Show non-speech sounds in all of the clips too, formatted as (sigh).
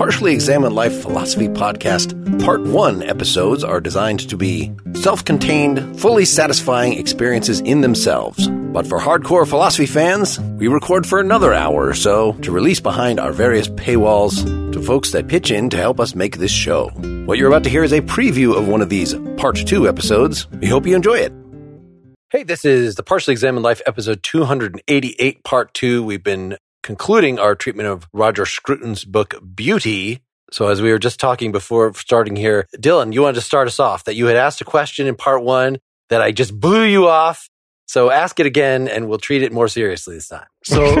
Partially Examined Life Philosophy Podcast, Part 1 episodes are designed to be self contained, fully satisfying experiences in themselves. But for hardcore philosophy fans, we record for another hour or so to release behind our various paywalls to folks that pitch in to help us make this show. What you're about to hear is a preview of one of these Part 2 episodes. We hope you enjoy it. Hey, this is the Partially Examined Life episode 288, part two. We've been concluding our treatment of Roger Scruton's book, Beauty. So as we were just talking before starting here, Dylan, you wanted to start us off that you had asked a question in part one that I just blew you off. So ask it again and we'll treat it more seriously this time. So, (laughs)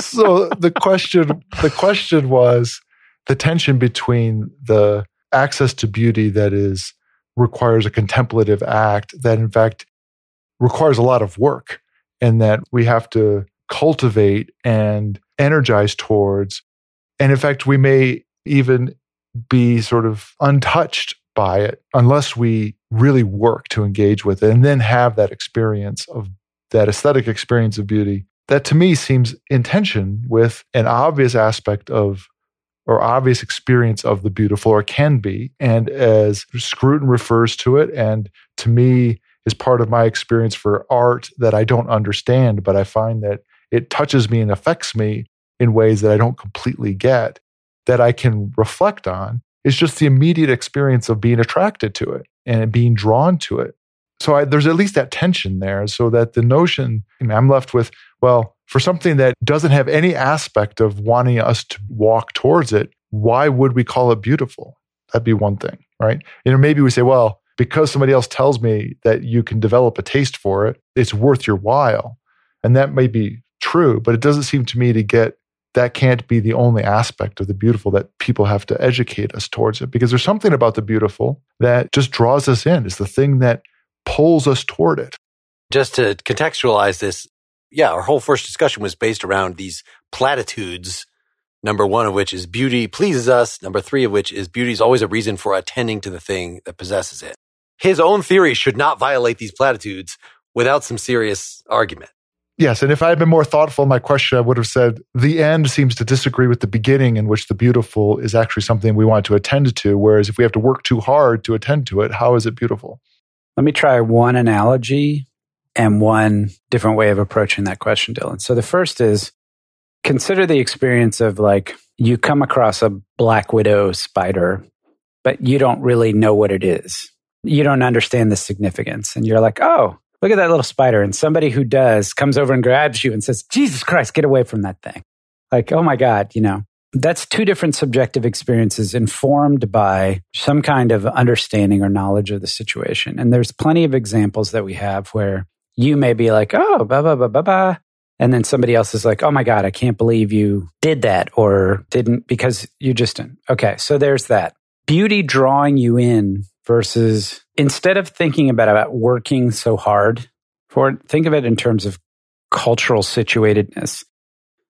so the question, the question was the tension between the access to beauty that is requires a contemplative act that in fact requires a lot of work and that we have to cultivate and energize towards. And in fact, we may even be sort of untouched by it unless we really work to engage with it and then have that experience of that aesthetic experience of beauty that to me seems in tension with an obvious aspect of or obvious experience of the beautiful, or can be. And as Scruton refers to it, and to me is part of my experience for art that I don't understand, but I find that it touches me and affects me in ways that I don't completely get, that I can reflect on, is just the immediate experience of being attracted to it and being drawn to it. So I, there's at least that tension there, so that the notion I'm left with, well, for something that doesn't have any aspect of wanting us to walk towards it, why would we call it beautiful? That'd be one thing, right? You know, maybe we say, well, because somebody else tells me that you can develop a taste for it, it's worth your while. And that may be true, but it doesn't seem to me to get that can't be the only aspect of the beautiful that people have to educate us towards it because there's something about the beautiful that just draws us in. It's the thing that pulls us toward it. Just to contextualize this, yeah, our whole first discussion was based around these platitudes. Number one of which is beauty pleases us. Number three of which is beauty is always a reason for attending to the thing that possesses it. His own theory should not violate these platitudes without some serious argument. Yes. And if I had been more thoughtful in my question, I would have said the end seems to disagree with the beginning, in which the beautiful is actually something we want to attend to. Whereas if we have to work too hard to attend to it, how is it beautiful? Let me try one analogy and one different way of approaching that question, Dylan. So the first is consider the experience of like you come across a black widow spider, but you don't really know what it is. You don't understand the significance. And you're like, oh, look at that little spider. And somebody who does comes over and grabs you and says, Jesus Christ, get away from that thing. Like, oh my God, you know, that's two different subjective experiences informed by some kind of understanding or knowledge of the situation. And there's plenty of examples that we have where you may be like, oh, blah, blah, blah, blah, blah. And then somebody else is like, oh my God, I can't believe you did that or didn't because you just didn't. Okay. So there's that. Beauty drawing you in versus instead of thinking about, about working so hard for it, think of it in terms of cultural situatedness.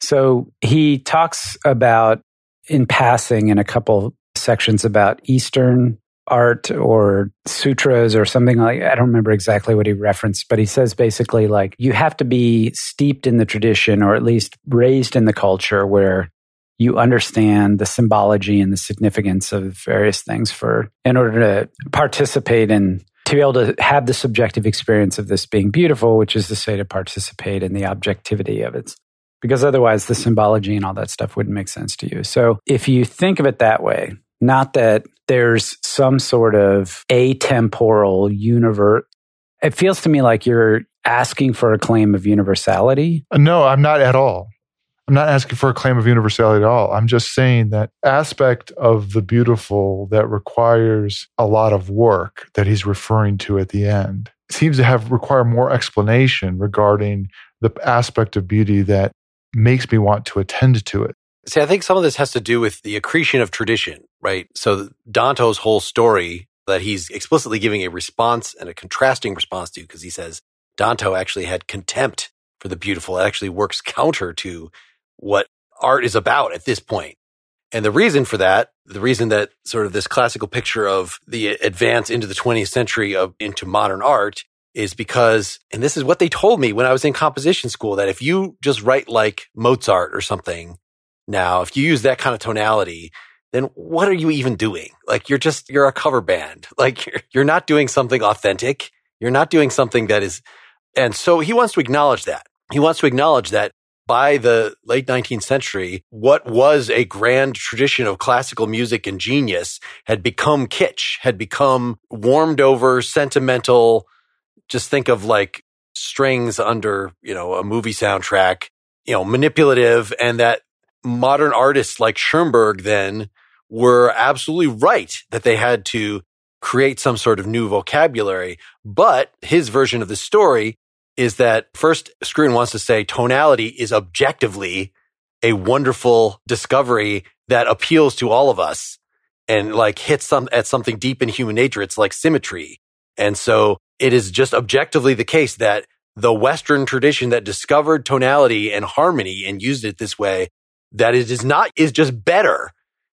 So he talks about in passing in a couple sections about Eastern art or sutras or something like I don't remember exactly what he referenced, but he says basically like you have to be steeped in the tradition or at least raised in the culture where you understand the symbology and the significance of various things for in order to participate in to be able to have the subjective experience of this being beautiful, which is to say to participate in the objectivity of it. Because otherwise the symbology and all that stuff wouldn't make sense to you. So if you think of it that way, not that there's some sort of atemporal universe. It feels to me like you're asking for a claim of universality. No, I'm not at all. I'm not asking for a claim of universality at all. I'm just saying that aspect of the beautiful that requires a lot of work that he's referring to at the end seems to have require more explanation regarding the aspect of beauty that makes me want to attend to it. See, I think some of this has to do with the accretion of tradition, right? So Danto's whole story that he's explicitly giving a response and a contrasting response to, because he says Danto actually had contempt for the beautiful. It actually works counter to what art is about at this point. And the reason for that, the reason that sort of this classical picture of the advance into the 20th century of into modern art is because, and this is what they told me when I was in composition school, that if you just write like Mozart or something, now, if you use that kind of tonality, then what are you even doing? Like you're just, you're a cover band. (laughs) Like you're, you're not doing something authentic. You're not doing something that is, and so he wants to acknowledge that. He wants to acknowledge that by the late 19th century, what was a grand tradition of classical music and genius had become kitsch, had become warmed over, sentimental. Just think of like strings under, you know, a movie soundtrack, you know, manipulative and that modern artists like Schoenberg then were absolutely right that they had to create some sort of new vocabulary. But his version of the story is that first Scruton wants to say tonality is objectively a wonderful discovery that appeals to all of us and like hits some at something deep in human nature. It's like symmetry. And so it is just objectively the case that the Western tradition that discovered tonality and harmony and used it this way, that it is not, is just better.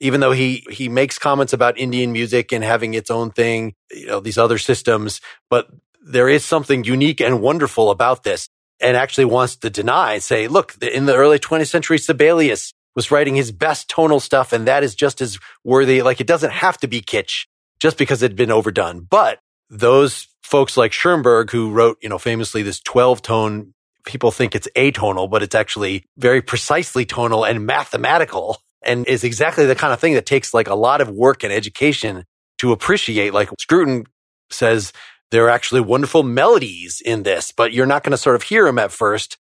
Even though he, he makes comments about Indian music and having its own thing, you know, these other systems, but there is something unique and wonderful about this and actually wants to deny, say, look, in the early 20th century, Sibelius was writing his best tonal stuff and that is just as worthy. Like it doesn't have to be kitsch just because it had been overdone. But those folks like Schoenberg, who wrote, you know, famously this 12 tone, people think it's atonal, but it's actually very precisely tonal and mathematical and is exactly the kind of thing that takes like a lot of work and education to appreciate. Like Scruton says, there are actually wonderful melodies in this, but you're not going to sort of hear them at first.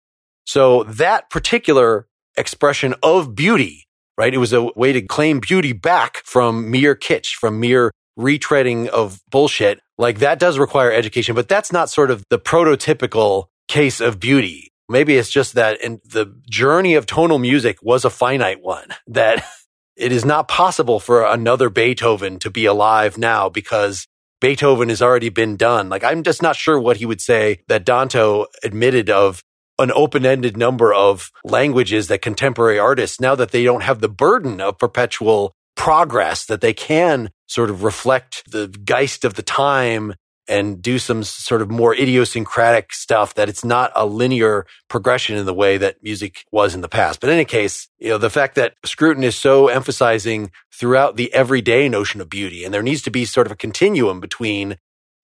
So that particular expression of beauty, right? It was a way to claim beauty back from mere kitsch, from mere retreading of bullshit. Like that does require education, but that's not sort of the prototypical case of beauty. Maybe it's just that in the journey of tonal music was a finite one that (laughs) it is not possible for another Beethoven to be alive now because Beethoven has already been done. Like, I'm just not sure what he would say that Danto admitted of an open-ended number of languages that contemporary artists, now that they don't have the burden of perpetual progress, that they can sort of reflect the geist of the time and do some sort of more idiosyncratic stuff that it's not a linear progression in the way that music was in the past. But in any case, you know, the fact that Scruton is so emphasizing throughout the everyday notion of beauty, and there needs to be sort of a continuum between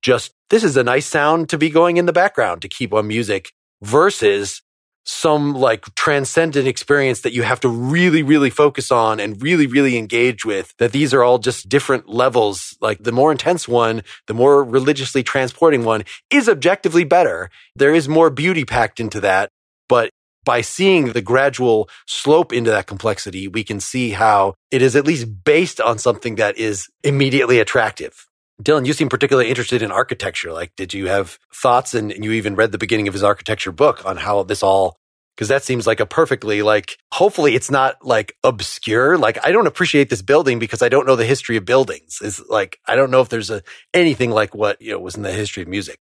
just this is a nice sound to be going in the background to keep on music versus some like transcendent experience that you have to really, really focus on and really, really engage with. That these are all just different levels. Like the more intense one, the more religiously transporting one is objectively better. There is more beauty packed into that. But by seeing the gradual slope into that complexity, we can see how it is at least based on something that is immediately attractive. Dylan, you seem particularly interested in architecture. Like, did you have thoughts and you even read the beginning of his architecture book on how this all because that seems like a perfectly like hopefully it's not like obscure. Like i don't appreciate this building because i don't know the history of buildings. Is like i don't know if there's a anything like what you know was in the history of music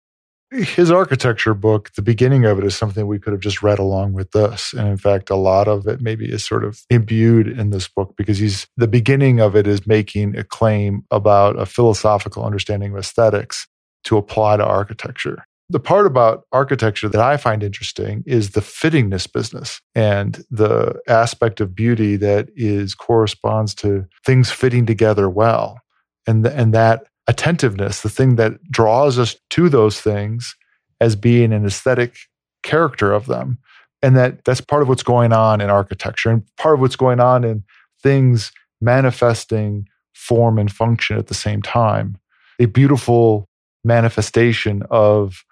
his architecture book the beginning of it is something we could have just read along with this and in fact a lot of it maybe is sort of imbued in this book because he's the beginning of it is making a claim about a philosophical understanding of aesthetics to apply to architecture the part about architecture that I find interesting is the fittingness business and the aspect of beauty that is corresponds to things fitting together well. And, the, and that attentiveness, the thing that draws us to those things as being an aesthetic character of them. And that that's part of what's going on in architecture and part of what's going on in things manifesting form and function at the same time. A beautiful manifestation of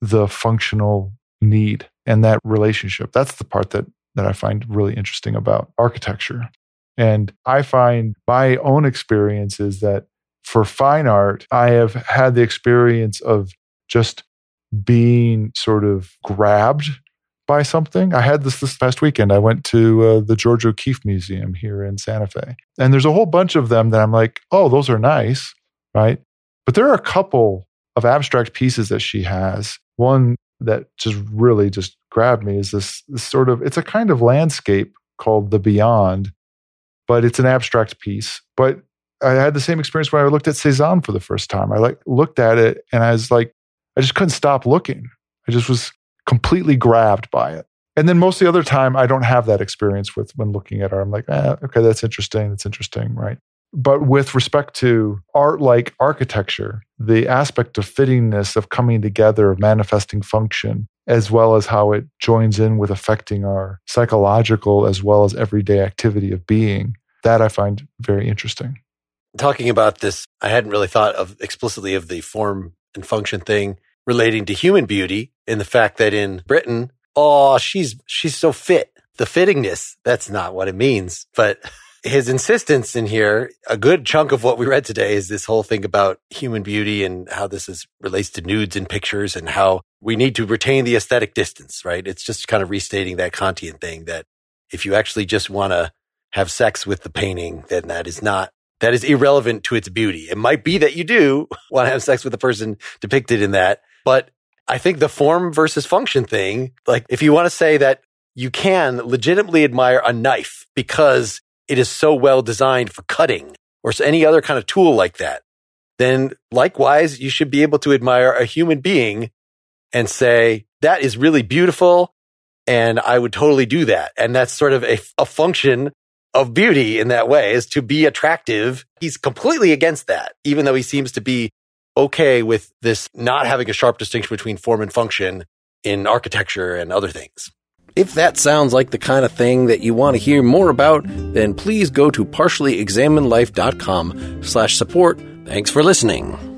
the functional need and that relationship. That's the part that that I find really interesting about architecture. And I find my own experience is that for fine art, I have had the experience of just being sort of grabbed by something. I had this this past weekend. I went to uh, the George O'Keeffe Museum here in Santa Fe. And there's a whole bunch of them that I'm like, oh, those are nice, right? But there are a couple of abstract pieces that she has one that just really just grabbed me is this, this sort of it's a kind of landscape called the beyond but it's an abstract piece but i had the same experience when i looked at cezanne for the first time i like looked at it and i was like i just couldn't stop looking i just was completely grabbed by it And then most of the other time, I don't have that experience with when looking at art. I'm like, eh, okay, that's interesting. That's interesting, right? But with respect to art like architecture, the aspect of fittingness, of coming together, of manifesting function, as well as how it joins in with affecting our psychological as well as everyday activity of being, that I find very interesting. Talking about this, I hadn't really thought of explicitly of the form and function thing relating to human beauty and the fact that in Britain, oh, she's she's so fit. The fittingness, that's not what it means. But his insistence in here, a good chunk of what we read today is this whole thing about human beauty and how this is relates to nudes and pictures and how we need to retain the aesthetic distance, right? It's just kind of restating that Kantian thing that if you actually just want to have sex with the painting, then that is not that is irrelevant to its beauty. It might be that you do (laughs) want to have sex with the person depicted in that, but I think the form versus function thing, like if you want to say that you can legitimately admire a knife because it is so well designed for cutting or any other kind of tool like that, then likewise, you should be able to admire a human being and say, that is really beautiful. And I would totally do that. And that's sort of a, a function of beauty in that way is to be attractive. He's completely against that, even though he seems to be okay with this not having a sharp distinction between form and function in architecture and other things. If that sounds like the kind of thing that you want to hear more about, then please go to partiallyexaminedlife.com slash support. Thanks for listening.